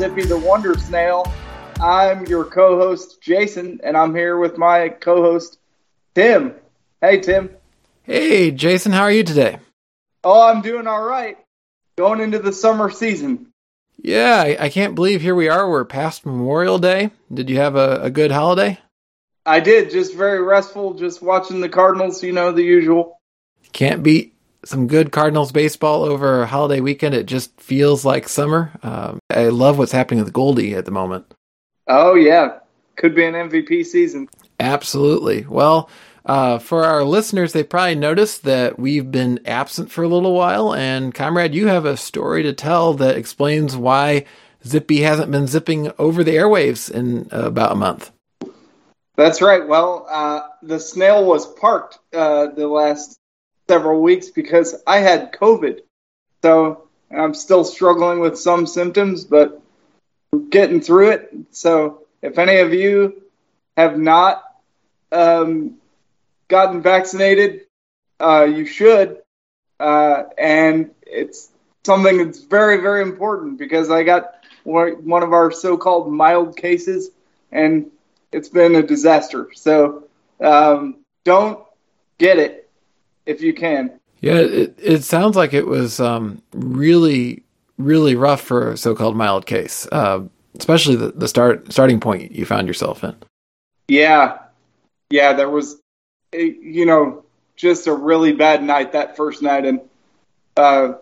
Zippy the Wonder Snail. I'm your co host, Jason, and I'm here with my co host, Tim. Hey, Tim. Hey, Jason, how are you today? Oh, I'm doing all right. Going into the summer season. Yeah, I, I can't believe here we are. We're past Memorial Day. Did you have a, a good holiday? I did. Just very restful, just watching the Cardinals, you know, the usual. Can't beat some good Cardinals baseball over holiday weekend. It just feels like summer. Um, I love what's happening with Goldie at the moment. Oh, yeah. Could be an MVP season. Absolutely. Well, uh, for our listeners, they probably noticed that we've been absent for a little while. And, comrade, you have a story to tell that explains why Zippy hasn't been zipping over the airwaves in uh, about a month. That's right. Well, uh, the snail was parked uh, the last several weeks because I had COVID. So I'm still struggling with some symptoms, but getting through it. So if any of you have not um, gotten vaccinated, uh, you should. Uh, and it's something that's very, very important because I got one of our so called mild cases and it's been a disaster. So um, don't get it if you can. Yeah, it, it sounds like it was um, really, really rough for a so called mild case, uh, especially the, the start starting point you found yourself in. Yeah. Yeah, there was, you know, just a really bad night that first night. And uh,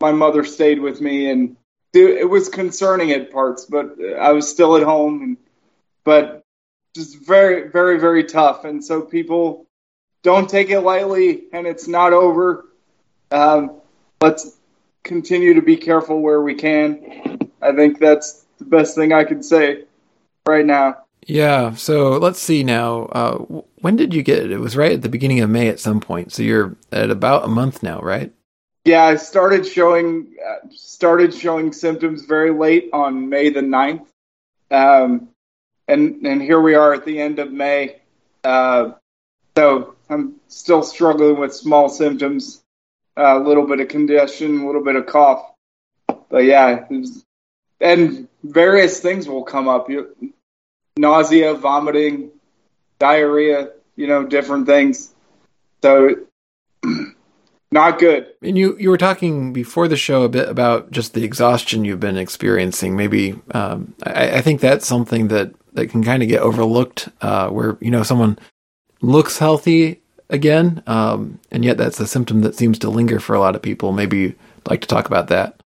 my mother stayed with me, and it was concerning at parts, but I was still at home. And, but just very, very, very tough. And so people don't take it lightly, and it's not over. Um, let's continue to be careful where we can. I think that's the best thing I can say right now. Yeah. So let's see now. Uh, when did you get it? It was right at the beginning of May at some point. So you're at about a month now, right? Yeah, I started showing uh, started showing symptoms very late on May the 9th. Um, and and here we are at the end of May. Uh, so I'm still struggling with small symptoms, a little bit of congestion, a little bit of cough. But yeah, was, and various things will come up: you, nausea, vomiting, diarrhea. You know, different things. So not good. And you you were talking before the show a bit about just the exhaustion you've been experiencing. Maybe um, I, I, think that's something that that can kind of get overlooked, uh, where you know someone looks healthy again, um, and yet that's a symptom that seems to linger for a lot of people. Maybe you'd like to talk about that.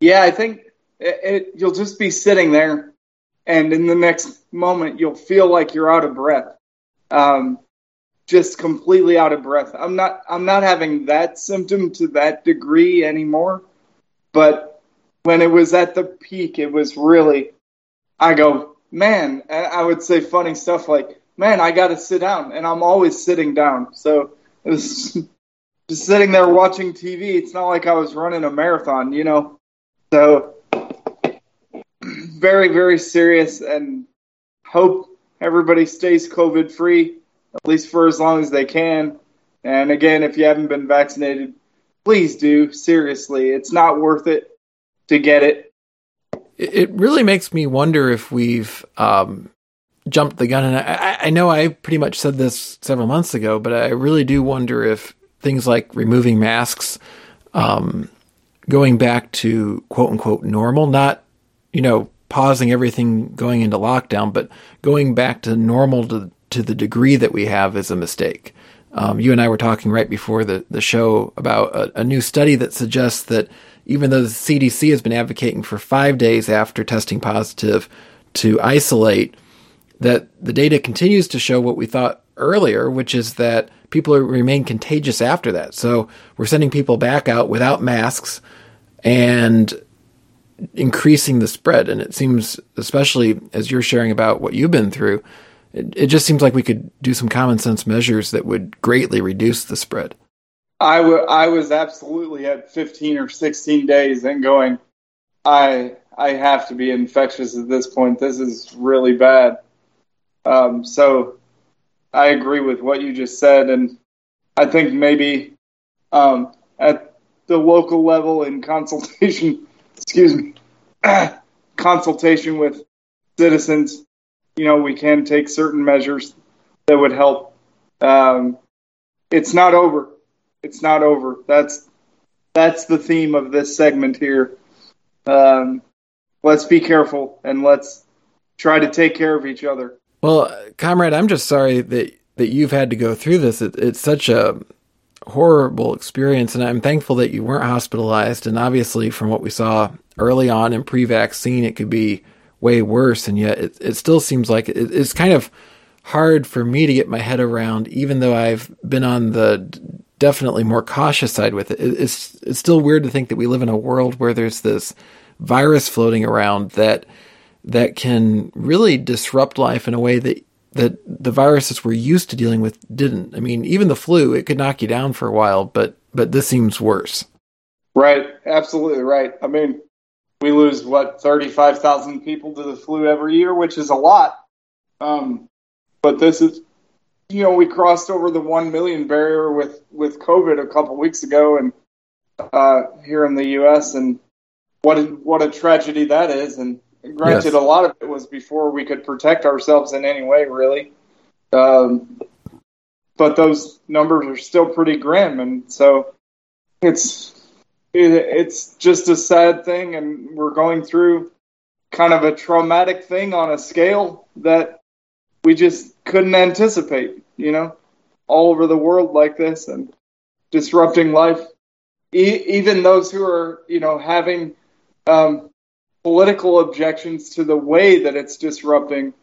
Yeah, I think it, it, you'll just be sitting there, and in the next moment, you'll feel like you're out of breath, um, just completely out of breath. I'm not. I'm not having that symptom to that degree anymore, but when it was at the peak, it was really. I go, man, I would say funny stuff like, man, I got to sit down. And I'm always sitting down. So it was just sitting there watching TV. It's not like I was running a marathon, you know? So very, very serious and hope everybody stays COVID free, at least for as long as they can. And again, if you haven't been vaccinated, please do. Seriously, it's not worth it to get it it really makes me wonder if we've um, jumped the gun. And I, I, know I pretty much said this several months ago, but I really do wonder if things like removing masks, um, going back to quote unquote normal, not, you know, pausing everything going into lockdown, but going back to normal to, to the degree that we have is a mistake. Um, you and I were talking right before the, the show about a, a new study that suggests that even though the CDC has been advocating for five days after testing positive to isolate, that the data continues to show what we thought earlier, which is that people remain contagious after that. So we're sending people back out without masks and increasing the spread. And it seems, especially as you're sharing about what you've been through, it, it just seems like we could do some common sense measures that would greatly reduce the spread. I, w- I was absolutely at 15 or 16 days and going, I I have to be infectious at this point. This is really bad. Um, so I agree with what you just said, and I think maybe um, at the local level in consultation excuse me, consultation with citizens, you know, we can take certain measures that would help. Um, it's not over. It's not over. That's that's the theme of this segment here. Um, let's be careful and let's try to take care of each other. Well, comrade, I'm just sorry that that you've had to go through this. It, it's such a horrible experience, and I'm thankful that you weren't hospitalized. And obviously, from what we saw early on in pre-vaccine, it could be way worse. And yet, it, it still seems like it, it's kind of hard for me to get my head around, even though I've been on the definitely more cautious side with it. It's it's still weird to think that we live in a world where there's this virus floating around that that can really disrupt life in a way that that the viruses we're used to dealing with didn't. I mean, even the flu, it could knock you down for a while, but but this seems worse. Right, absolutely right. I mean, we lose what thirty-five thousand people to the flu every year, which is a lot. Um, but this is, you know, we crossed over the one million barrier with with COVID a couple weeks ago, and uh, here in the U.S. and what a, what a tragedy that is. And granted, yes. a lot of it was before we could protect ourselves in any way, really. Um, but those numbers are still pretty grim, and so it's it, it's just a sad thing, and we're going through kind of a traumatic thing on a scale that we just couldn't anticipate. You know, all over the world like this, and disrupting life. E- even those who are, you know, having um, political objections to the way that it's disrupting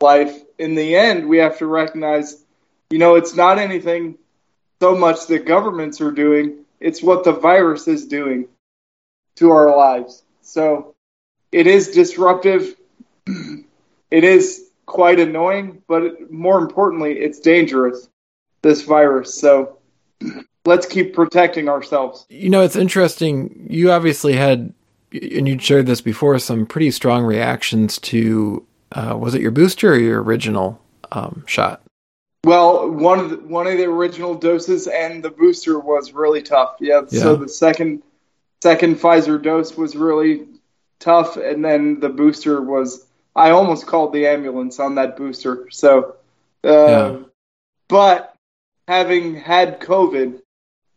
life, in the end, we have to recognize, you know, it's not anything so much that governments are doing, it's what the virus is doing to our lives. So it is disruptive. it is quite annoying, but more importantly, it's dangerous, this virus. So let's keep protecting ourselves. You know, it's interesting. You obviously had and you shared this before, some pretty strong reactions to uh, was it your booster or your original um, shot? Well, one of the, one of the original doses and the booster was really tough. Yeah, yeah. So the second second Pfizer dose was really tough, and then the booster was. I almost called the ambulance on that booster. So, uh, yeah. but having had COVID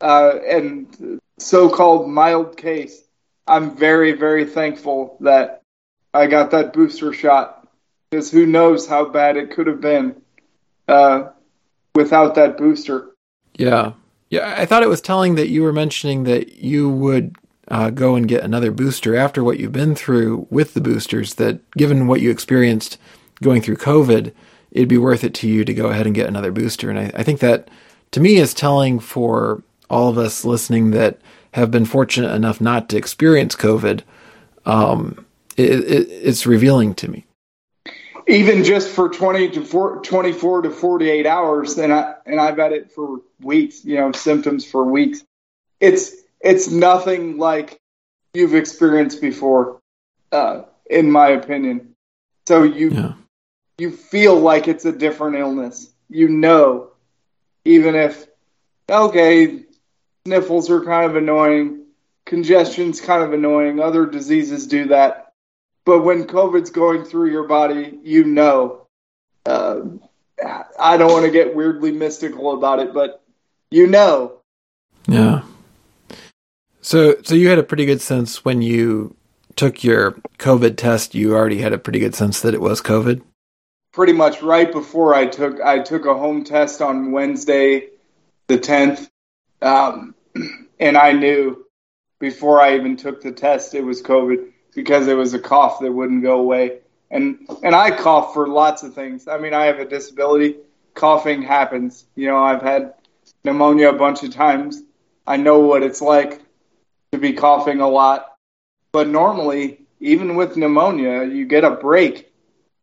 uh, and so-called mild case, I'm very, very thankful that I got that booster shot because who knows how bad it could have been uh, without that booster. Yeah. Yeah. I thought it was telling that you were mentioning that you would uh, go and get another booster after what you've been through with the boosters, that given what you experienced going through COVID, it'd be worth it to you to go ahead and get another booster. And I, I think that to me is telling for all of us listening that have been fortunate enough not to experience COVID, um, it, it, it's revealing to me. Even just for 20 to 4, 24 to 48 hours, and I and I've had it for weeks, you know, symptoms for weeks. It's it's nothing like you've experienced before, uh, in my opinion. So you yeah. you feel like it's a different illness. You know, even if okay, sniffles are kind of annoying. Congestion's kind of annoying. Other diseases do that. But when COVID's going through your body, you know. Uh, I don't want to get weirdly mystical about it, but you know. Yeah. So, so you had a pretty good sense when you took your COVID test. You already had a pretty good sense that it was COVID. Pretty much right before I took I took a home test on Wednesday, the tenth, um, and I knew before I even took the test it was COVID because it was a cough that wouldn't go away. And and I cough for lots of things. I mean, I have a disability. Coughing happens. You know, I've had pneumonia a bunch of times. I know what it's like to be coughing a lot. But normally, even with pneumonia, you get a break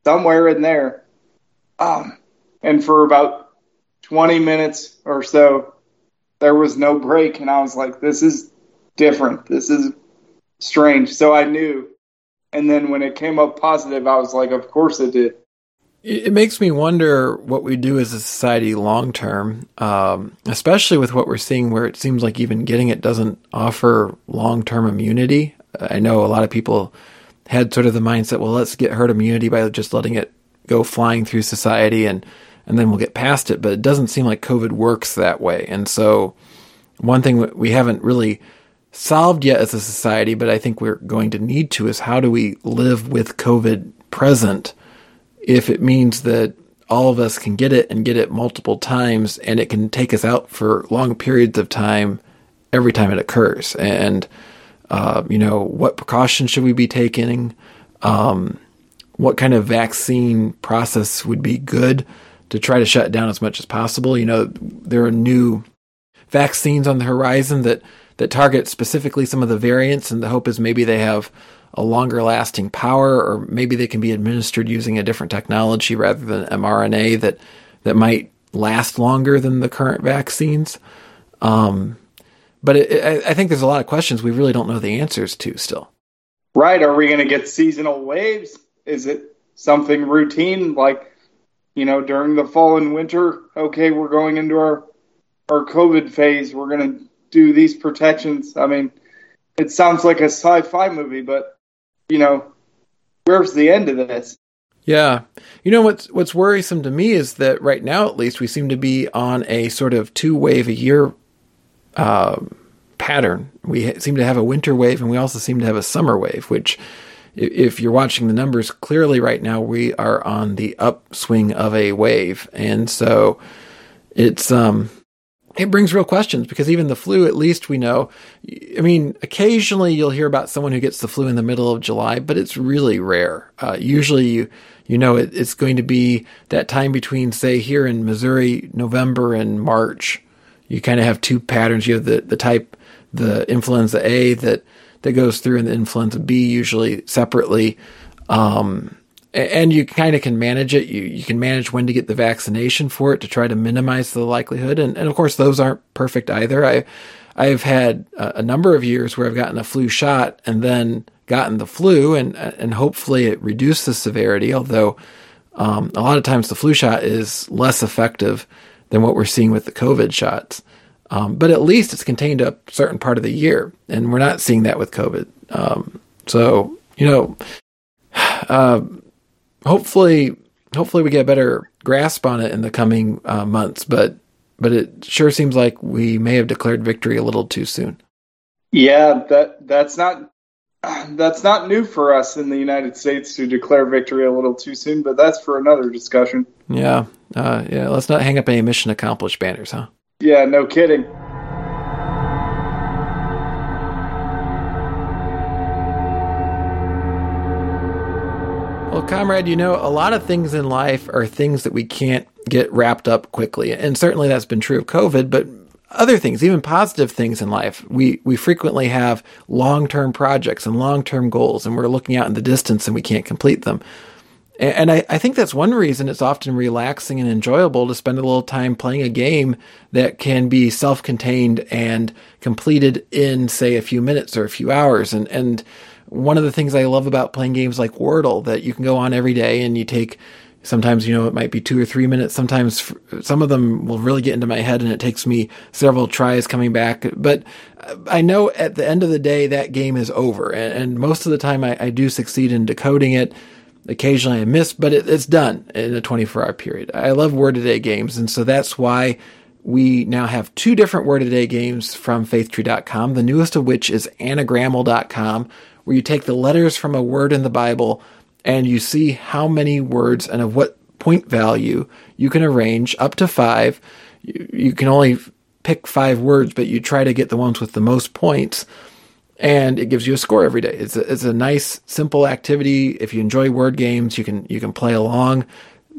somewhere in there. Um, and for about 20 minutes or so, there was no break, and I was like, this is different. This is strange. So I knew. And then when it came up positive, I was like, of course it did. It makes me wonder what we do as a society long term, um, especially with what we're seeing, where it seems like even getting it doesn't offer long term immunity. I know a lot of people had sort of the mindset, well, let's get herd immunity by just letting it go flying through society and and then we'll get past it. But it doesn't seem like COVID works that way. And so, one thing we haven't really solved yet as a society, but I think we're going to need to, is how do we live with COVID present if it means that all of us can get it and get it multiple times and it can take us out for long periods of time every time it occurs. And, uh, you know, what precautions should we be taking? Um, what kind of vaccine process would be good to try to shut down as much as possible? You know, there are new vaccines on the horizon that, that target specifically some of the variants, and the hope is maybe they have a longer lasting power, or maybe they can be administered using a different technology rather than mRNA that that might last longer than the current vaccines. Um, but it, it, I think there's a lot of questions we really don't know the answers to still. Right? Are we going to get seasonal waves? Is it something routine like you know during the fall and winter? Okay, we're going into our our COVID phase. We're going to do these protections. I mean, it sounds like a sci-fi movie, but you know, where's the end of this? Yeah. You know what's what's worrisome to me is that right now at least we seem to be on a sort of two wave a year uh, pattern. We seem to have a winter wave and we also seem to have a summer wave, which if you're watching the numbers clearly right now we are on the upswing of a wave. And so it's um it brings real questions because even the flu, at least we know. I mean, occasionally you'll hear about someone who gets the flu in the middle of July, but it's really rare. Uh, usually you, you know, it, it's going to be that time between, say, here in Missouri, November and March. You kind of have two patterns. You have the, the type, the influenza A that, that goes through and the influenza B usually separately. Um, and you kind of can manage it. You you can manage when to get the vaccination for it to try to minimize the likelihood. And and of course those aren't perfect either. I I've had a, number of years where I've gotten a flu shot and then gotten the flu, and and hopefully it reduced the severity. Although um, a lot of times the flu shot is less effective than what we're seeing with the COVID shots. Um, but at least it's contained a certain part of the year, and we're not seeing that with COVID. Um, so you know. Uh, hopefully, hopefully we get a better grasp on it in the coming uh, months. But but it sure seems like we may have declared victory a little too soon. Yeah, that that's not that's not new for us in the United States to declare victory a little too soon, but that's for another discussion. Yeah, uh, yeah. Let's not hang up any mission accomplished banners, huh? Yeah, no kidding. Well, comrade, you know, a lot of things in life are things that we can't get wrapped up quickly. And certainly that's been true of COVID, but other things, even positive things in life, we, we frequently have long term projects and long term goals, and we're looking out in the distance and we can't complete them. And I, I, think that's one reason it's often relaxing and enjoyable to spend a little time playing a game that can be self contained and completed in, say, a few minutes or a few hours. And, and one of the things I love about playing games like Wordle that you can go on every day and you take sometimes you know it might be two or three minutes. Sometimes some of them will really get into my head and it takes me several tries coming back. But i know at the end of the day that game is over. And, most of the time I, I, do succeed in decoding it occasionally i miss but it, it's done in a 24 hour period i love word a day games and so that's why we now have two different word a day games from faithtree.com the newest of which is anagrammel.com where you take the letters from a word in the Bible and you see how many words and of what point value you can arrange up to five. You, you can only pick five words, but you try to get the ones with the most points. And it gives you a score every day. It's a, it's a nice, simple activity. If you enjoy word games, you can you can play along,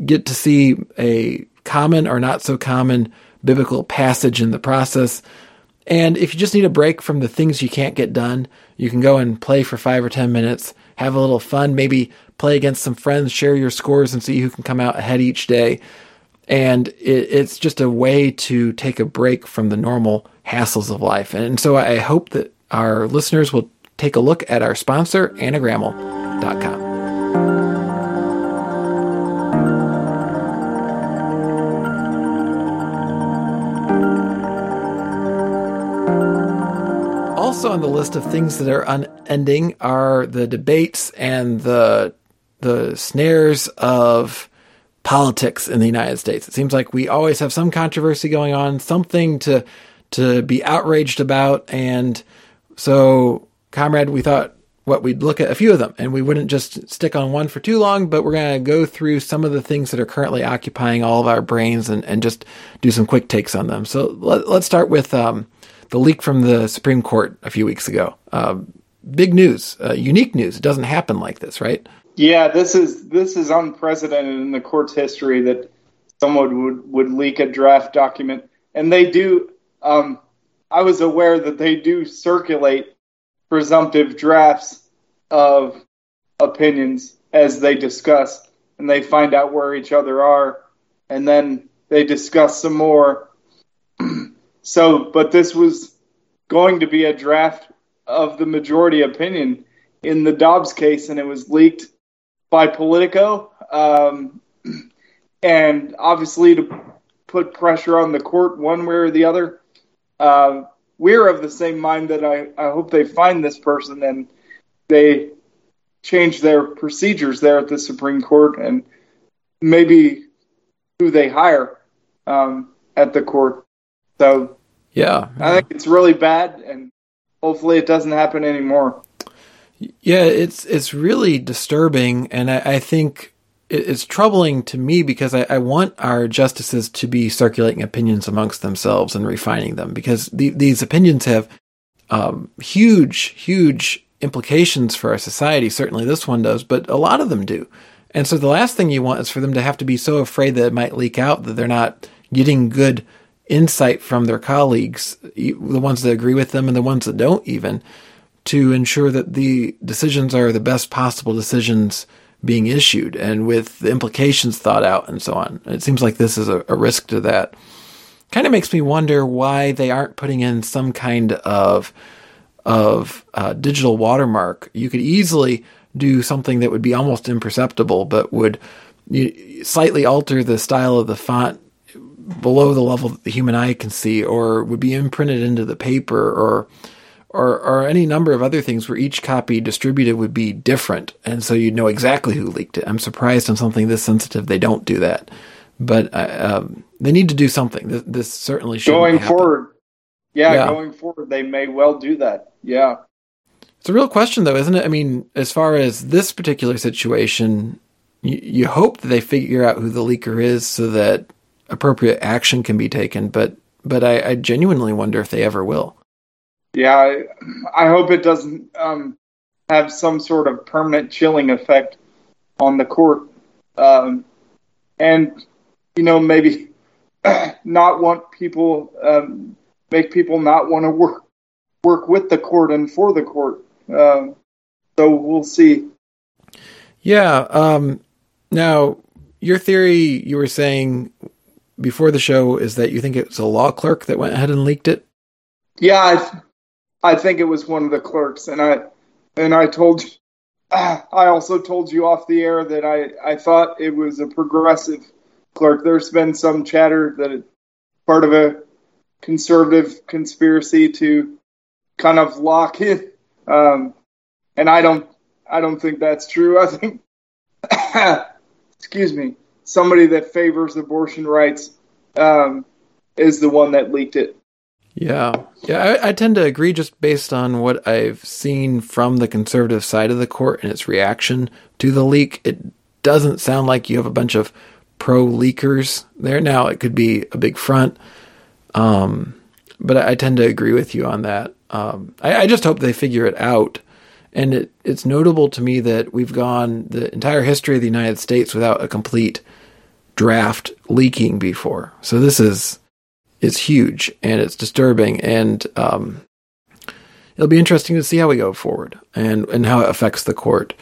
get to see a common or not so common biblical passage in the process. And if you just need a break from the things you can't get done, you can go and play for five or 10 minutes, have a little fun, maybe play against some friends, share your scores, and see who can come out ahead each day. And it, it's just a way to take a break from the normal hassles of life. And so I hope that our listeners will take a look at our sponsor, anagrammel.com. also on the list of things that are unending are the debates and the the snares of politics in the United States. It seems like we always have some controversy going on, something to to be outraged about, and so, comrade, we thought what we'd look at a few of them, and we wouldn't just stick on one for too long, but we're going to go through some of the things that are currently occupying all of our brains and, and just do some quick takes on them. So let, us start with um, the leak from the Supreme Court a few weeks ago. Uh, big news, uh, unique news. It doesn't happen like this, right? Yeah, this is this is unprecedented in the court's history that someone would would leak a draft document, and they do. Um, I was aware that they do circulate presumptive drafts of opinions as they discuss, and they find out where each other are, and then they discuss some more. so, but this was going to be a draft of the majority opinion in the Dobbs case, and it was leaked by Politico. Um, and obviously, to put pressure on the court one way or the other, uh, we're of the same mind that I, I hope they find this person and they change their procedures there at the Supreme Court and maybe who they hire um, at the court. So, yeah, yeah, I think it's really bad, and hopefully it doesn't happen anymore. Yeah, it's it's really disturbing, and I, I think it's troubling to me because I, I, want our justices to be circulating opinions amongst themselves and refining them because the, these opinions have um, huge, huge implications for our society. Certainly, this one does, but a lot of them do. And so, the last thing you want is for them to have to be so afraid that it might leak out that they're not getting good insight from their colleagues, the ones that agree with them and the ones that don't, even to ensure that the decisions are the best possible decisions being issued and with the implications thought out and so on. It seems like this is a, a risk to that. Kind of makes me wonder why they aren't putting in some kind of of uh, digital watermark. You could easily do something that would be almost imperceptible, but would slightly alter the style of the font below the level that the human eye can see, or would be imprinted into the paper, or or, or any number of other things where each copy distributed would be different, and so you'd know exactly who leaked it. I'm surprised on something this sensitive they don't do that, but uh, um, they need to do something. This, this certainly should be. going happen. forward. Yeah, yeah, going forward, they may well do that. Yeah, it's a real question, though, isn't it? I mean, as far as this particular situation, you, you hope that they figure out who the leaker is so that appropriate action can be taken. But but I, I genuinely wonder if they ever will yeah, I, I hope it doesn't um, have some sort of permanent chilling effect on the court, um, and you know maybe not want people um, make people not want to work work with the court and for the court. Um, so we'll see. Yeah. Um, now, your theory you were saying before the show is that you think it's a law clerk that went ahead and leaked it. Yeah, I think it was one of the clerks, and I and I told I also told you off the air that I I thought it was a progressive clerk. There's been some chatter that it's part of a conservative conspiracy to kind of lock in, um, and I don't I don't think that's true. I think, excuse me, somebody that favors abortion rights um, is the one that leaked it. Yeah, yeah, I, I, tend to agree just based on what I've seen from the conservative side of the court and its reaction to the leak. It doesn't sound like you have a bunch of pro leakers there. Now it could be a big front, um, but I, I, tend to agree with you on that. Um, I, I just hope they figure it out. And it, it's notable to me that we've gone the entire history of the United States without a complete draft leaking before. So this is is huge and it's disturbing and um, it'll be interesting to see how we go forward and and how it affects the court.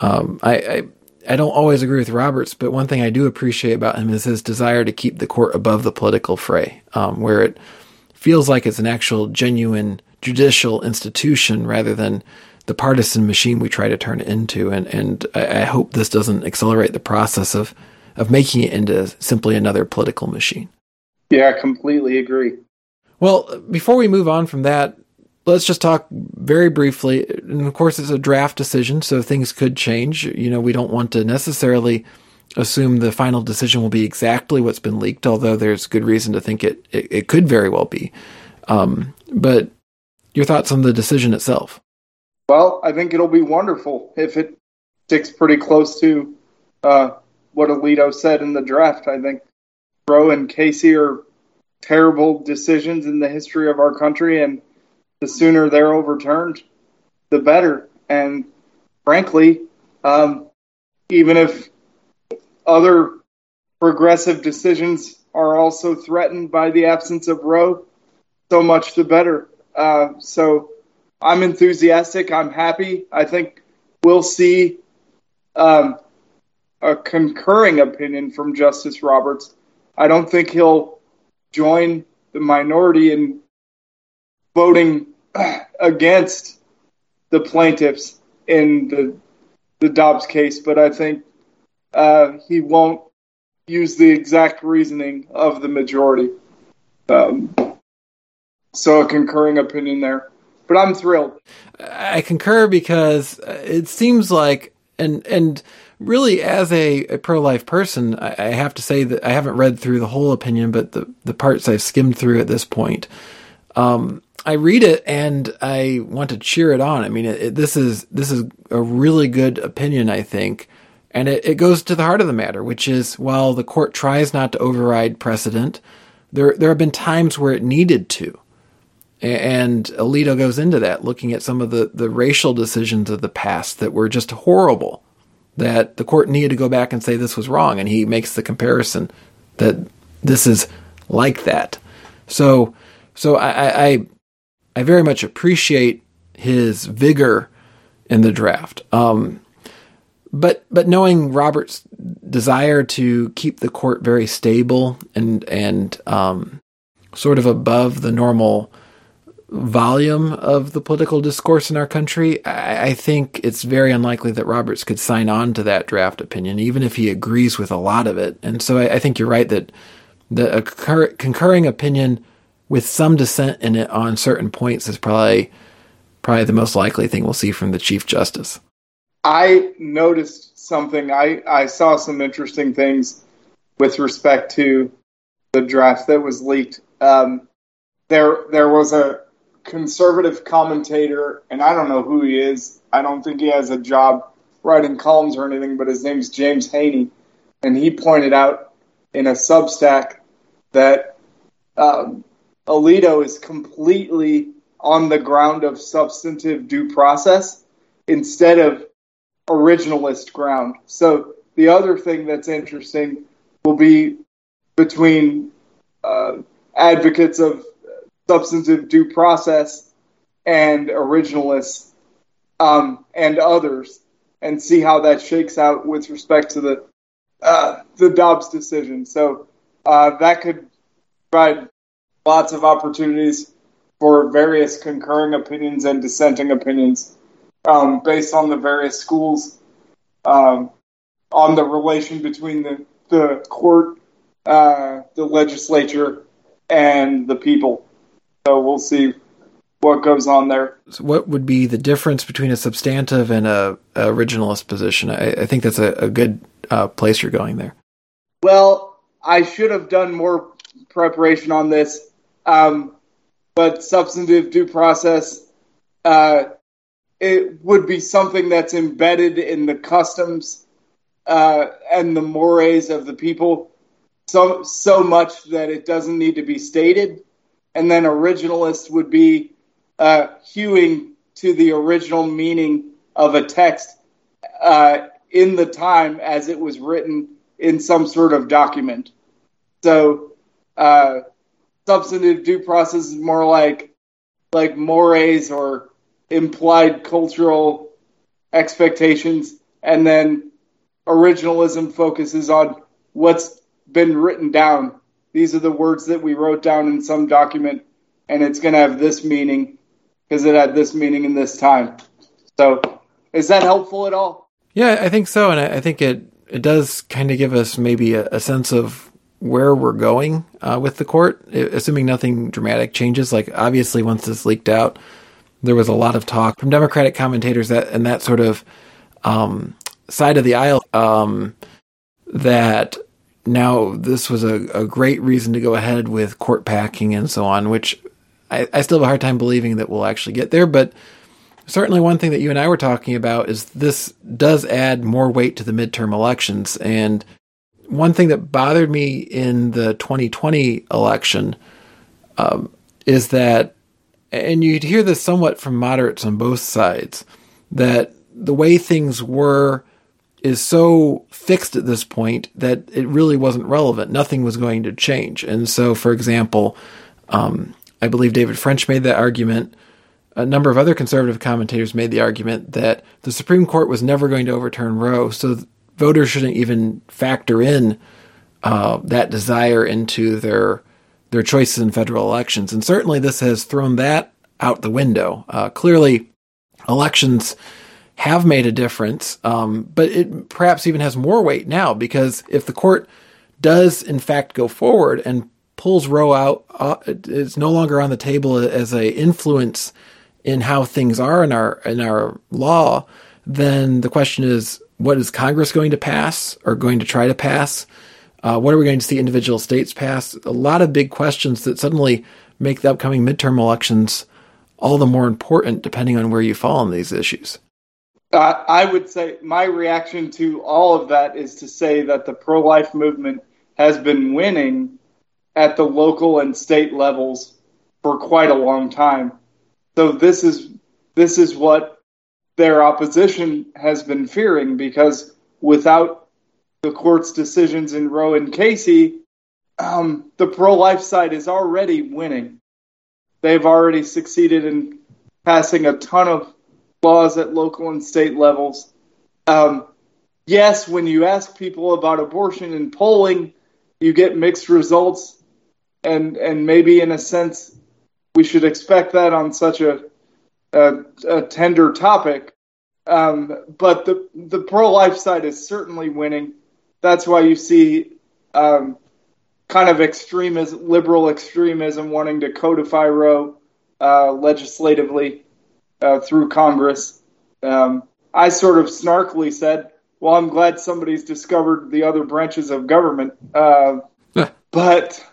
Um, I, I, I don't always agree with Roberts, but one thing I do appreciate about him is his desire to keep the court above the political fray, um, where it feels like it's an actual genuine judicial institution rather than the partisan machine we try to turn it into. And and I, I hope this doesn't accelerate the process of of making it into simply another political machine. Yeah, I completely agree. Well, before we move on from that, let's just talk very briefly. And of course, it's a draft decision, so things could change. You know, we don't want to necessarily assume the final decision will be exactly what's been leaked, although there's good reason to think it, it, it could very well be. Um, but your thoughts on the decision itself? Well, I think it'll be wonderful if it sticks pretty close to uh, what Alito said in the draft. I think Roe and Casey are terrible decisions in the history of our country, and the sooner they're overturned, the better. And frankly, um, even if other progressive decisions are also threatened by the absence of Roe, so much the better. Uh, so I'm enthusiastic. I'm happy. I think we'll see um, a concurring opinion from Justice Roberts. I don't think he'll join the minority in voting against the plaintiffs in the the Dobbs case, but I think uh, he won't use the exact reasoning of the majority. Um, so a concurring opinion there, but I'm thrilled. I concur because it seems like and and really as a, a pro life person, I, I, have to say that I haven't read through the whole opinion, but the the parts I've skimmed through at this point. Um, I read it and I want to cheer it on. I mean, it, it, this is this is a really good opinion, I think, and it, it goes to the heart of the matter, which is while the court tries not to override precedent, there there have been times where it needed to, and Alito goes into that, looking at some of the the racial decisions of the past that were just horrible, that the court needed to go back and say this was wrong, and he makes the comparison that this is like that. So so I, I I very much appreciate his vigor in the draft. Um, but but knowing Robert's desire to keep the court very stable and and um, sort of above the normal volume of the political discourse in our country, I, I, think it's very unlikely that Roberts could sign on to that draft opinion, even if he agrees with a lot of it. And so I, I think you're right that the concurring opinion with some dissent in it on certain points is probably probably the most likely thing we'll see from the Chief Justice. I noticed something. I, I saw some interesting things with respect to the draft that was leaked. Um, there there was a conservative commentator, and I don't know who he is. I don't think he has a job writing columns or anything, but his name's James Haney, and he pointed out in a Substack that um, Alito is completely on the ground of substantive due process instead of originalist ground. So the other thing that's interesting will be between uh, advocates of substantive due process and originalists um, and others, and see how that shakes out with respect to the uh, the Dobbs decision. So uh, that could provide lots of opportunities for various concurring opinions and dissenting opinions um, based on the various schools, um, on the relation between the, the court, uh, the legislature, and the people. So we'll see what goes on there. So what would be the difference between a substantive and a, a originalist position? I, I, think that's a, a good uh, place you're going there. Well, I should have done more preparation on this. Um, but substantive due process, uh, it would be something that's embedded in the customs uh, and the mores of the people so so much that it doesn't need to be stated. And then originalist would be uh, hewing to the original meaning of a text uh, in the time as it was written in some sort of document. So uh, substantive due process is more like like mores or implied cultural expectations, and then originalism focuses on what's been written down. These are the words that we wrote down in some document, and it's going to have this meaning because it had this meaning in this time. So, is that helpful at all? Yeah, I think so, and I, think it it does kind of give us maybe a, a sense of where we're going uh, with the court, assuming nothing dramatic changes. Like obviously, once this leaked out, there was a lot of talk from Democratic commentators that and that sort of um, side of the aisle um, that now this was a, a, great reason to go ahead with court packing and so on, which I, I still have a hard time believing that we'll actually get there. But certainly, one thing that you and I were talking about is this does add more weight to the midterm elections. And one thing that bothered me in the 2020 election um, is that, and you'd hear this somewhat from moderates on both sides, that the way things were is so fixed at this point that it really wasn't relevant. Nothing was going to change. And so, for example, um, I believe David French made that argument. A number of other conservative commentators made the argument that the Supreme Court was never going to overturn Roe, so voters shouldn't even factor in uh, that desire into their their choices in federal elections. And certainly, this has thrown that out the window. Uh, clearly, elections have made a difference, um, but it perhaps even has more weight now because if the court does in fact go forward and pulls Roe out, uh, it's no longer on the table as a influence in how things are in our in our law. Then the question is, what is Congress going to pass or going to try to pass? Uh, what are we going to see individual states pass? A lot of big questions that suddenly make the upcoming midterm elections all the more important, depending on where you fall on these issues. Uh, I would say my reaction to all of that is to say that the pro life movement has been winning at the local and state levels for quite a long time. So this is this is what their opposition has been fearing because without the court's decisions in Roe and Casey, um, the pro-life side is already winning. They've already succeeded in passing a ton of laws at local and state levels. Um, yes, when you ask people about abortion in polling, you get mixed results, and and maybe in a sense, we should expect that on such a a, a tender topic. Um, but the the pro life side is certainly winning. That's why you see um, kind of extremism, liberal extremism, wanting to codify Roe uh, legislatively uh, through Congress. Um, I sort of snarkily said, "Well, I'm glad somebody's discovered the other branches of government," uh, but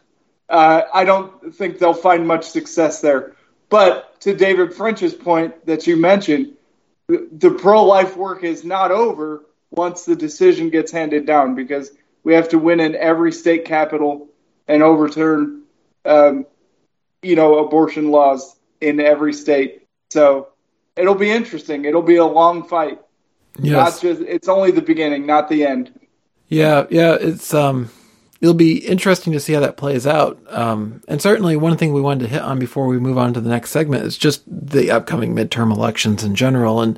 uh, I don't think they'll find much success there. But to David French's point that you mentioned, the, the pro-life work is not over once the decision gets handed down because we have to win in every state capital and overturn, um, you know, abortion laws in every state. So it'll be interesting. It'll be a long fight. Yes. Not just it's only the beginning, not the end. Yeah, yeah, it's um it'll be interesting to see how that plays out. Um, and certainly one thing we wanted to hit on before we move on to the next segment is just the upcoming midterm elections in general and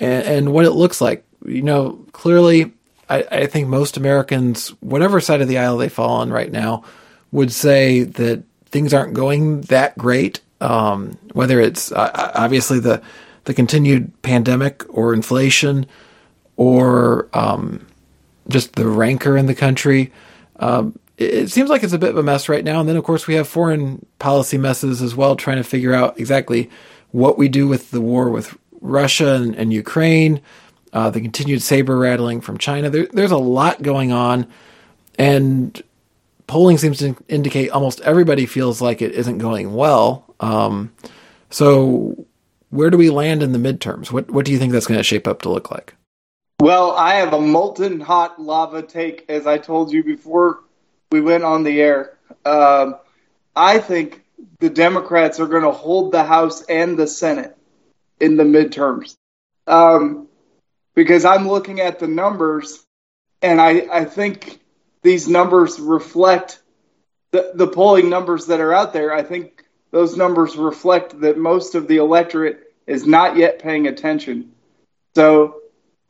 and, and what it looks like. You know, clearly I, I think most Americans, whatever side of the aisle they fall on right now, would say that things aren't going that great um, whether it's uh, obviously the the continued pandemic or inflation or um, just the rancor in the country. Um, it, it, seems like it's a bit of a mess right now. And then, of course, we have foreign policy messes as well, trying to figure out exactly what we do with the war with Russia and, and Ukraine, uh, the continued saber rattling from China. There, there's a lot going on. And polling seems to indicate almost everybody feels like it isn't going well. Um, so, where do we land in the midterms? What what do you think that's going to shape up to look like? Well, I have a molten hot lava take, as I told you before we went on the air. Um, I think the Democrats are going to hold the House and the Senate in the midterms. Um, because I'm looking at the numbers, and I, I think these numbers reflect the, the polling numbers that are out there. I think those numbers reflect that most of the electorate is not yet paying attention. So,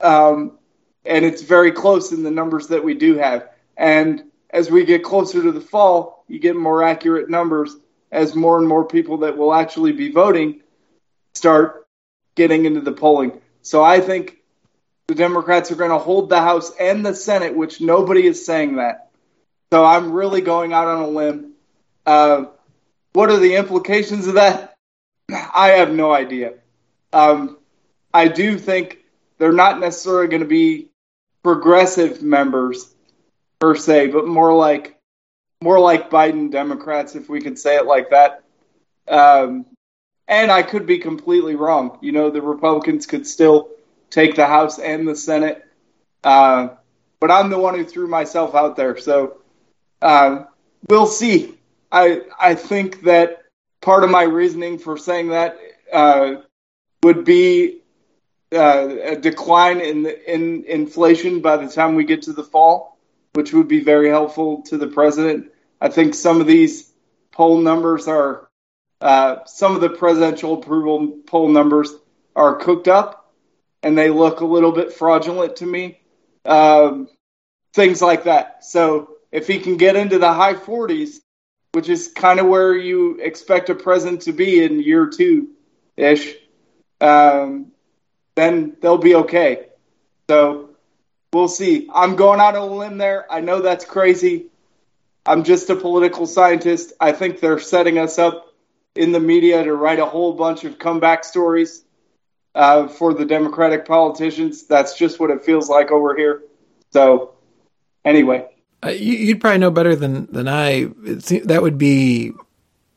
um, and it's very close in the numbers that we do have. And as we get closer to the fall, you get more accurate numbers as more and more people that will actually be voting start getting into the polling. So I think the Democrats are going to hold the House and the Senate, which nobody is saying that. So I'm really going out on a limb. Uh, what are the implications of that? I have no idea. Um, I do think they're not necessarily going to be progressive members per se, but more like more like Biden Democrats, if we could say it like that. Um, and I could be completely wrong. You know, the Republicans could still take the House and the Senate. Uh, but I'm the one who threw myself out there. So uh, we'll see. I I think that part of my reasoning for saying that uh, would be uh, a decline in in inflation by the time we get to the fall, which would be very helpful to the president. I think some of these poll numbers are uh, some of the presidential approval poll numbers are cooked up, and they look a little bit fraudulent to me. Um, things like that. So if he can get into the high 40s, which is kind of where you expect a president to be in year two ish, um, then they'll be okay. So we'll see. I'm going out on a limb there. I know that's crazy. I'm just a political scientist. I think they're setting us up in the media to write a whole bunch of comeback stories uh, for the Democratic politicians. That's just what it feels like over here. So, anyway. You, would probably know better than, than I. that would be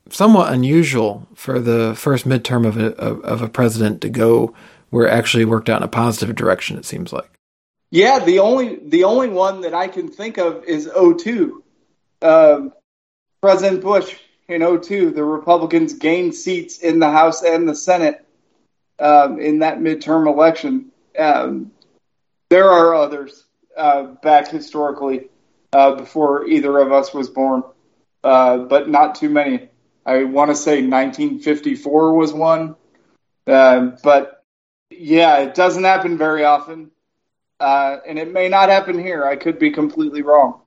somewhat unusual for the first midterm of a, of, of a president to go where it actually worked out in a positive direction, it seems like. Yeah, the only the only one that I can think of is 02. Um, President Bush in 02, the Republicans gained seats in the House and the Senate um, in that midterm election. Um, there are others uh, back historically uh, before either of us was born, uh, but not too many. I want to say 1954 was one, um, but yeah, it doesn't happen very often, uh, and it may not happen here. I could be completely wrong.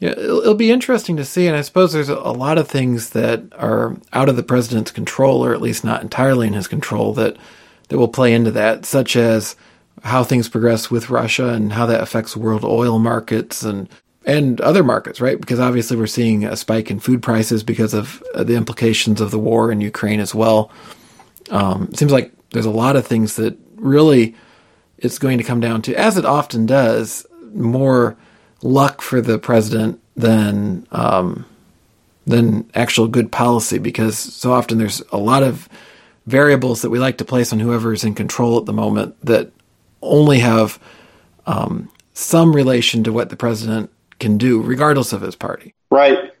Yeah, it'll, it'll, be interesting to see, and I suppose there's a, a, lot of things that are out of the president's control, or at least not entirely in his control, that that will play into that, such as how things progress with Russia and how that affects world oil markets and and other markets, right? Because obviously we're seeing a spike in food prices because of uh, the implications of the war in Ukraine as well. Um, it seems like there's a lot of things that really it's going to come down to, as it often does, more luck for the president than um, than actual good policy because so often there's a lot of variables that we like to place on whoever's in control at the moment that only have um, some relation to what the president can do, regardless of his party. Right.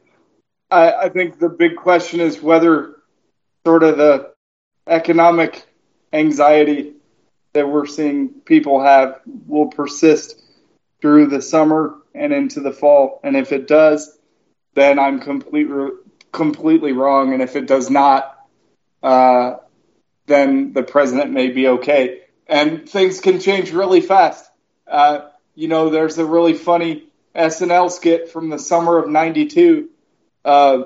I, I think the big question is whether sort of the economic anxiety that we're seeing people have will persist through the summer and into the fall. And if it does, then I'm completely completely wrong. And if it does not, uh, then the president may be okay. And things can change really fast. Uh, you know, there's a really funny SNL skit from the summer of '92 uh,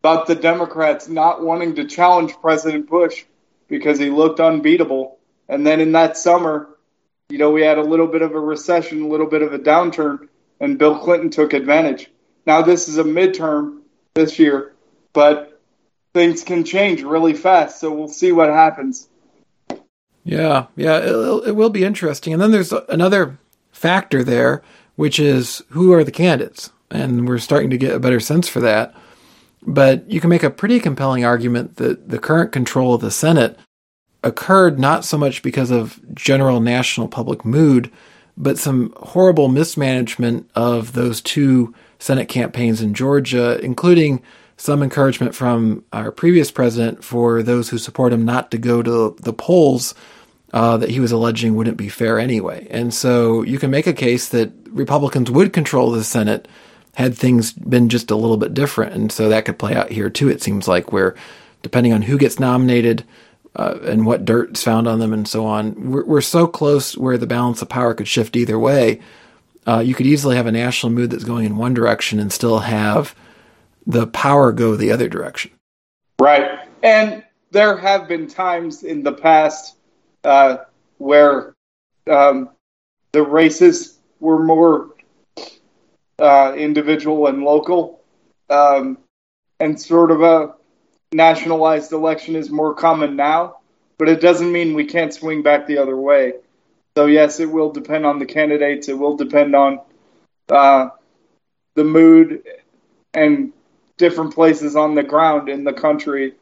about the Democrats not wanting to challenge President Bush because he looked unbeatable. And then in that summer, you know, we had a little bit of a recession, a little bit of a downturn, and Bill Clinton took advantage. Now, this is a midterm this year, but things can change really fast, so we'll see what happens. Yeah, yeah, it, it will be interesting. And then there's another factor there, which is who are the candidates? And we're starting to get a better sense for that. But you can make a pretty compelling argument that the current control of the Senate occurred not so much because of general national public mood, but some horrible mismanagement of those two Senate campaigns in Georgia, including some encouragement from our previous president for those who support him not to go to the polls uh, that he was alleging wouldn't be fair anyway. And so you can make a case that Republicans would control the Senate had things been just a little bit different. And so that could play out here too, it seems like, where depending on who gets nominated, uh, and what dirt's found on them and so on. We're, we're, so close where the balance of power could shift either way. Uh, you could easily have a national mood that's going in one direction and still have the power go the other direction. Right. And there have been times in the past uh, where um, the races were more uh, individual and local, um, and sort of a nationalized election is more common now, but it doesn't mean we can't swing back the other way. So yes, it will depend on the candidates. It will depend on uh, the mood and different places on the ground in the country,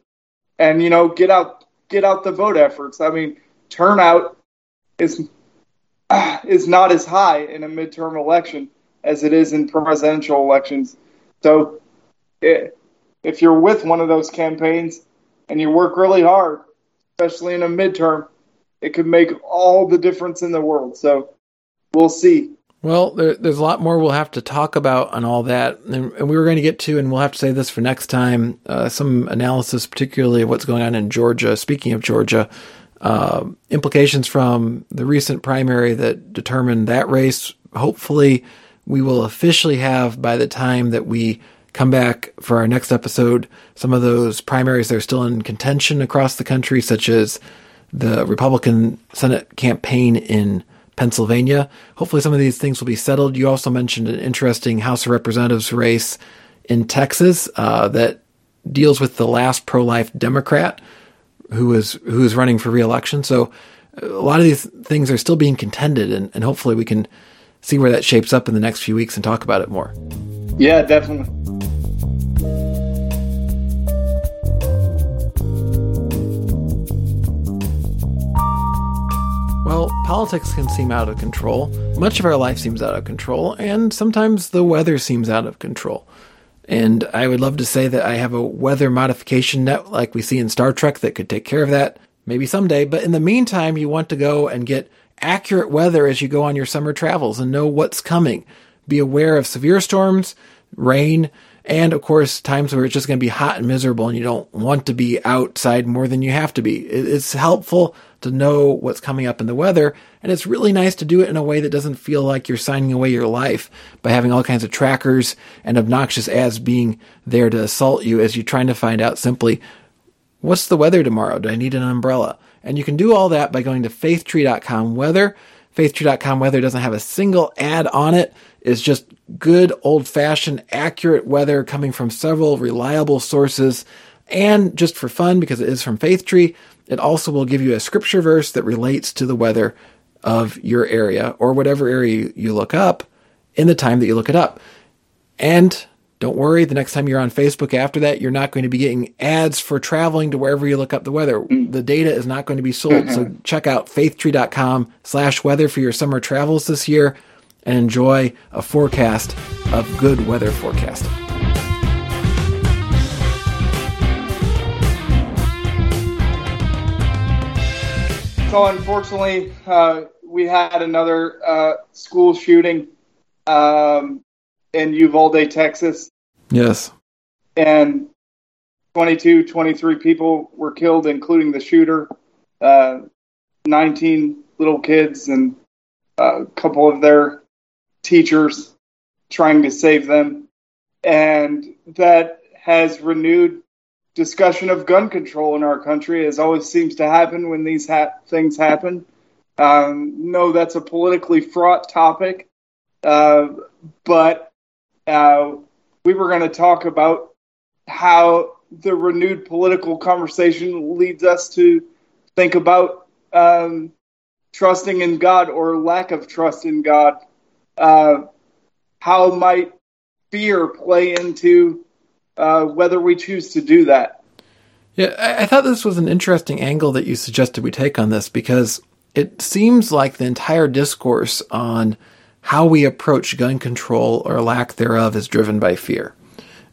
and you know, get out, get out the vote efforts. I mean, turnout is uh, is not as high in a midterm election as it is in presidential elections. So, it, if you're with one of those campaigns and you work really hard, especially in a midterm, it could make all the difference in the world. So, we'll see. Well, there, there's a lot more we'll have to talk about on all that, and, and, we were going to get to, and we'll have to say this for next time. Uh, some analysis, particularly of what's going on in Georgia. Speaking of Georgia, uh, implications from the recent primary that determined that race. Hopefully, we will officially have by the time that we come back for our next episode some of those primaries that are still in contention across the country, such as the Republican Senate campaign in Pennsylvania. Hopefully, some of these things will be settled. You also mentioned an interesting House of Representatives race in Texas uh, that deals with the last pro-life Democrat who is who is running for reelection. So uh, a lot of these things are still being contended, and, and hopefully we can see where that shapes up in the next few weeks and talk about it more. Yeah, definitely. Well, politics can seem out of control. Much of our life seems out of control, and sometimes the weather seems out of control. And I would love to say that I have a weather modification net like we see in Star Trek that could take care of that. Maybe someday. But in the meantime, you want to go and get accurate weather as you go on your summer travels and know what's coming. Be aware of severe storms, rain, and of course, times where it's just going to be hot and miserable and you don't want to be outside more than you have to be. It's helpful to know what's coming up in the weather. And it's really nice to do it in a way that doesn't feel like you're signing away your life by having all kinds of trackers and obnoxious ads being there to assault you as you're trying to find out simply, what's the weather tomorrow? Do I need an umbrella? And you can do all that by going to faithtree.com weather. Faithtree.com weather doesn't have a single ad on it. It's just good old fashioned accurate weather coming from several reliable sources. And just for fun, because it is from Faithtree, it also will give you a scripture verse that relates to the weather of your area or whatever area you look up in the time that you look it up. And don't worry, the next time you're on Facebook after that, you're not going to be getting ads for traveling to wherever you look up the weather. Mm. The data is not going to be sold. So check out faithtree.com slash weather for your summer travels this year and enjoy a forecast of good weather forecasting. So unfortunately, uh, we had another uh, school shooting um, in Uvalde, Texas. Yes. And 22, 23 people were killed, including the shooter, uh, 19 little kids, and a couple of their teachers trying to save them. And that has renewed discussion of gun control in our country, as always seems to happen when these ha- things happen. Um, no, that's a politically fraught topic, uh, but uh, we were going to talk about how the renewed political conversation leads us to think about um, trusting in God or lack of trust in God. Uh, how might fear play into uh, whether we choose to do that. Yeah, I, I thought this was an interesting angle that you suggested we take on this because it seems like the entire discourse on how we approach gun control or lack thereof is driven by fear.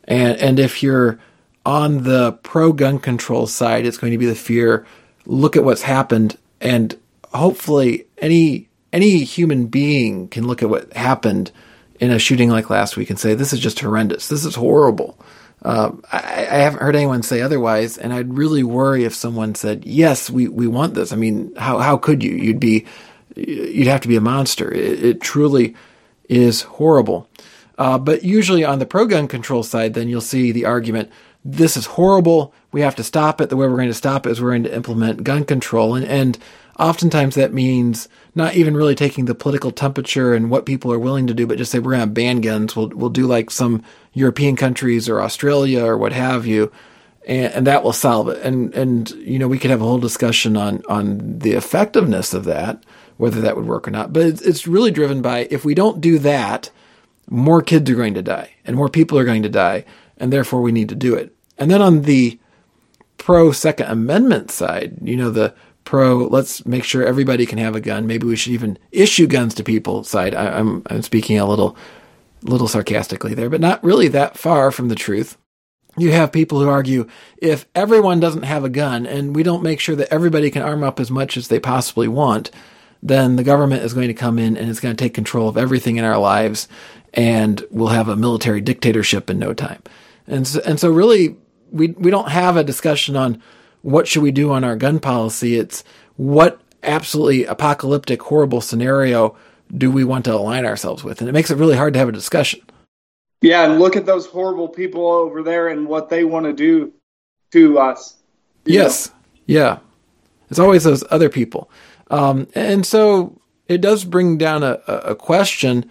And and if you're on the pro gun control side, it's going to be the fear. Look at what's happened, and hopefully, any any human being can look at what happened in a shooting like last week and say, "This is just horrendous. This is horrible." Uh, I, I, haven't heard anyone say otherwise, and I'd really worry if someone said, "Yes, we, we want this." I mean, how how could you? You'd be you'd have to be a monster. It, it truly is horrible. Uh, but usually on the pro gun control side, then you'll see the argument: "This is horrible. We have to stop it. The way we're going to stop it is we're going to implement gun control." And and oftentimes that means not even really taking the political temperature and what people are willing to do, but just say we're going to ban guns. We'll we'll do like some European countries or Australia or what have you, and, and that will solve it. And and you know we could have a whole discussion on on the effectiveness of that, whether that would work or not. But it's, it's really driven by if we don't do that, more kids are going to die and more people are going to die, and therefore we need to do it. And then on the pro Second Amendment side, you know the pro let's make sure everybody can have a gun. Maybe we should even issue guns to people side. I, I'm I'm speaking a little little sarcastically there, but not really that far from the truth you have people who argue if everyone doesn't have a gun and we don't make sure that everybody can arm up as much as they possibly want, then the government is going to come in and it's going to take control of everything in our lives and we'll have a military dictatorship in no time. And so, and so really we we don't have a discussion on what should we do on our gun policy. It's what absolutely apocalyptic horrible scenario do we want to align ourselves with? And it makes it really hard to have a discussion. Yeah, and look at those horrible people over there and what they want to do to us. Yes. Know? Yeah. It's always those other people. Um, and so it does bring down a, a question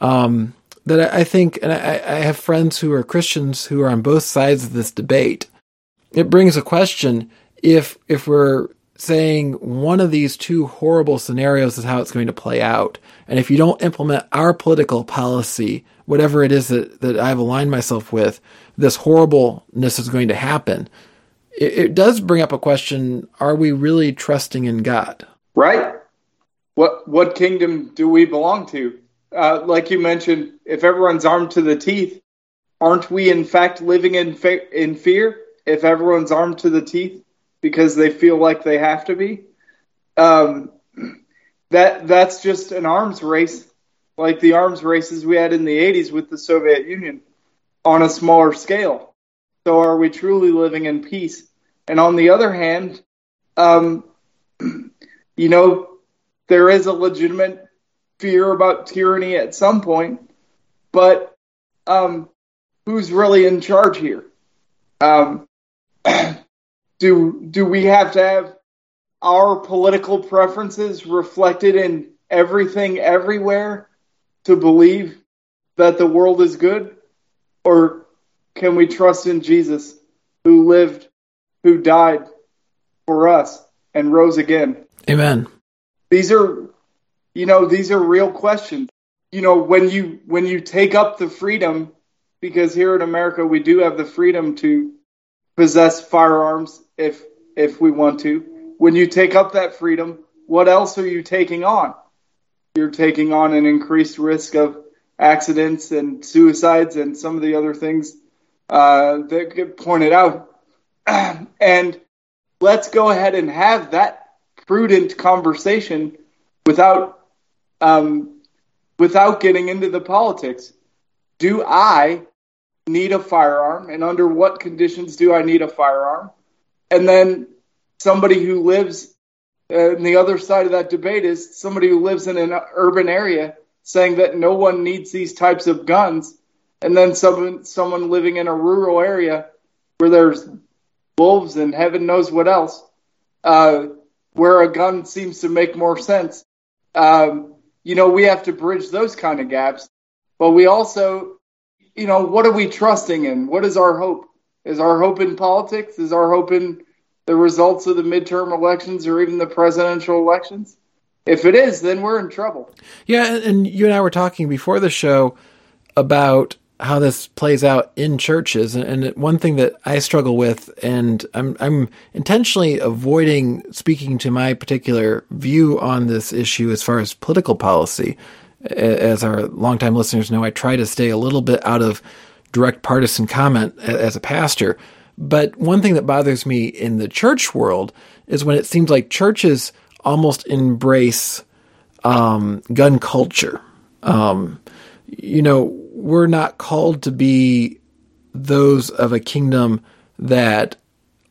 um, that I think, and I, I have friends who are Christians who are on both sides of this debate. It brings a question if if we're saying one of these two horrible scenarios is how it's going to play out, and if you don't implement our political policy whatever it is that, that I've aligned myself with, this horribleness is going to happen. It, it does bring up a question are we really trusting in God? Right. What, what kingdom do we belong to? Uh, like you mentioned, if everyone's armed to the teeth, aren't we in fact living in, fa- in fear if everyone's armed to the teeth because they feel like they have to be? Um, that that's just an arms race like the arms races we had in the 80s with the Soviet Union on a smaller scale. So are we truly living in peace? And on the other hand, um, you know, there is a legitimate fear about tyranny at some point, but um, who's really in charge here? Um, do do we have to have our political preferences reflected in everything everywhere to believe that the world is good? Or can we trust in Jesus who lived, who died for us and rose again? Amen. These are, you know, these are real questions. You know, when you when you take up the freedom, because here in America we do have the freedom to possess firearms if if we want to. When you take up that freedom, what else are you taking on? you're taking on an increased risk of accidents and suicides and some of the other things uh, that get pointed out. and let's go ahead and have that prudent conversation without um, without getting into the politics. Do I need a firearm, and under what conditions do I need a firearm? And then somebody who lives and the other side of that debate is somebody who lives in an urban area saying that no one needs these types of guns, and then someone someone living in a rural area where there's wolves and heaven knows what else, uh, where a gun seems to make more sense. Um, you know, we have to bridge those kind of gaps, but we also, you know, what are we trusting in? What is our hope? Is our hope in politics? Is our hope in the results of the midterm elections or even the presidential elections? If it is, then we're in trouble. Yeah, and you and I were talking before the show about how this plays out in churches, and one thing that I struggle with, and I'm I'm intentionally avoiding speaking to my particular view on this issue as far as political policy. As our longtime listeners know, I try to stay a little bit out of direct partisan comment as a pastor. But one thing that bothers me in the church world is when it seems like churches almost embrace um, gun culture. Um, you know, we're not called to be those of a kingdom that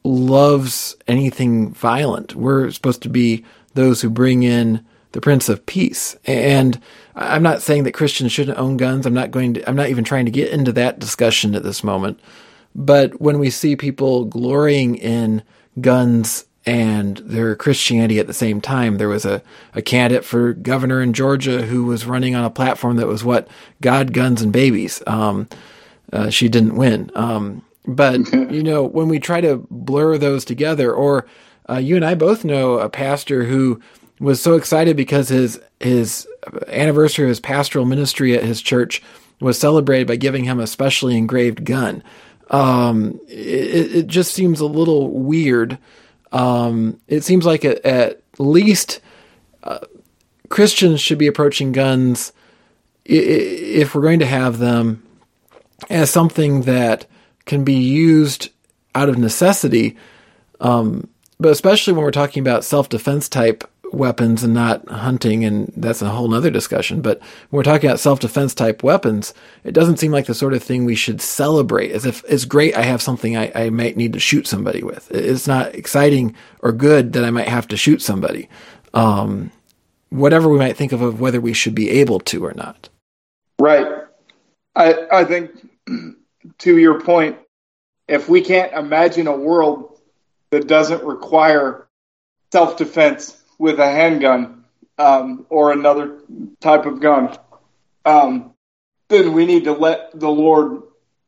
loves anything violent. We're supposed to be those who bring in the Prince of Peace. And I'm not saying that Christians shouldn't own guns. I'm not going to, I'm not even trying to get into that discussion at this moment. But when we see people glorying in guns and their Christianity at the same time, there was a, a candidate for governor in Georgia who was running on a platform that was what God, guns, and babies. Um, uh, she didn't win. Um, But you know, when we try to blur those together, or uh, you and I both know a pastor who was so excited because his his anniversary of his pastoral ministry at his church was celebrated by giving him a specially engraved gun. Um, it, it, just seems a little weird. Um, it seems like at, at least uh, Christians should be approaching guns if we're going to have them as something that can be used out of necessity, um, but especially when we're talking about self defense type weapons and not hunting, and that's a whole other discussion. But when we're talking about self defense type weapons, it doesn't seem like the sort of thing we should celebrate as if it's great I have something I, I might need to shoot somebody with. It's not exciting or good that I might have to shoot somebody. Um, whatever we might think of, of whether we should be able to or not. Right. I I think to your point, if we can't imagine a world that doesn't require self defense with a handgun um, or another type of gun, um, then we need to let the Lord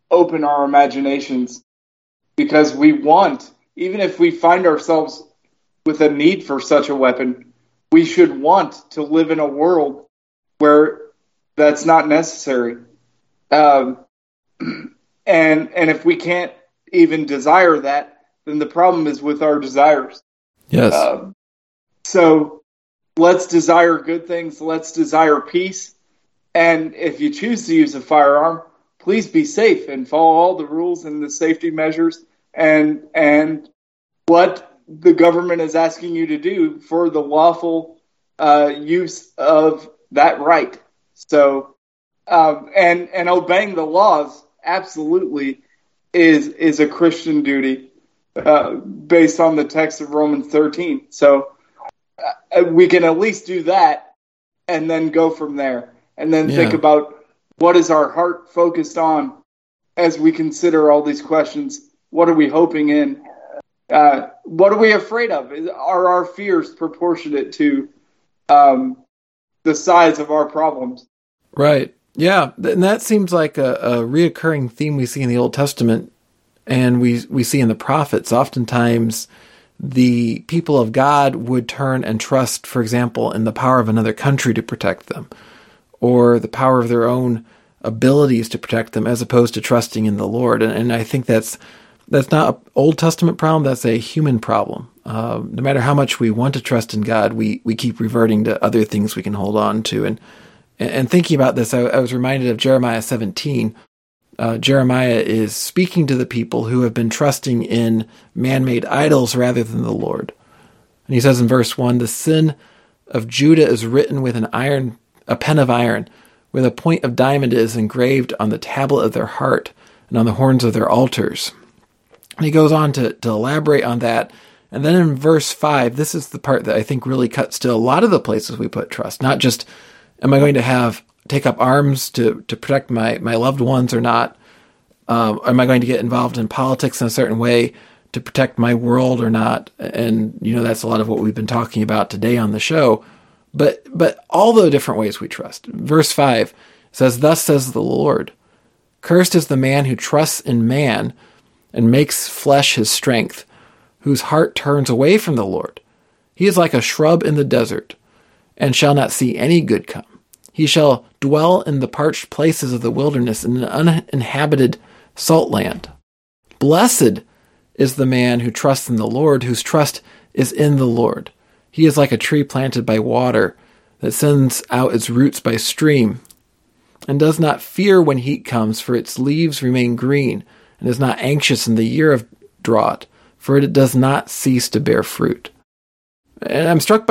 open our imaginations because we want, even if we find ourselves with a need for such a weapon, we should want to live in a world where that's not necessary. Um, and and if we can't even desire that, then the problem is with our desires. Yes. Um, so let's desire good things. Let's desire peace. And if you choose to use a firearm, please be safe and follow all the rules and the safety measures and and what the government is asking you to do for the lawful uh, use of that right. So, um, and and obeying the laws absolutely is is a Christian duty uh, based on the text of Romans 13. So we can at least do that and then go from there and then yeah. think about what is our heart focused on as we consider all these questions. What are we hoping in? Uh, what are we afraid of? Are our fears proportionate to um, the size of our problems? Right. Yeah, and that seems like a, a reoccurring theme we see in the Old Testament, and we we see in the prophets. Oftentimes, the people of God would turn and trust, for example, in the power of another country to protect them, or the power of their own abilities to protect them, as opposed to trusting in the Lord. And, and I think that's that's not an Old Testament problem. That's a human problem. Uh, no matter how much we want to trust in God, we we keep reverting to other things we can hold on to, and and thinking about this, I, I was reminded of Jeremiah 17. Uh, Jeremiah is speaking to the people who have been trusting in man made idols rather than the Lord. And he says in verse 1 The sin of Judah is written with an iron, a pen of iron, where the point of diamond is engraved on the tablet of their heart and on the horns of their altars. And he goes on to, to elaborate on that. And then in verse 5, this is the part that I think really cuts to a lot of the places we put trust, not just am I going to have take up arms to to protect my my loved ones or not? Um, am I going to get involved in politics in a certain way to protect my world or not? And you know that's a lot of what we've been talking about today on the show. But but all the different ways we trust. Verse five says, "Thus says the Lord: Cursed is the man who trusts in man and makes flesh his strength, whose heart turns away from the Lord. He is like a shrub in the desert." and shall not see any good come. He shall dwell in the parched places of the wilderness in an uninhabited salt land. Blessed is the man who trusts in the Lord, whose trust is in the Lord. He is like a tree planted by water that sends out its roots by stream, and does not fear when heat comes, for its leaves remain green, and is not anxious in the year of drought, for it does not cease to bear fruit. And I'm struck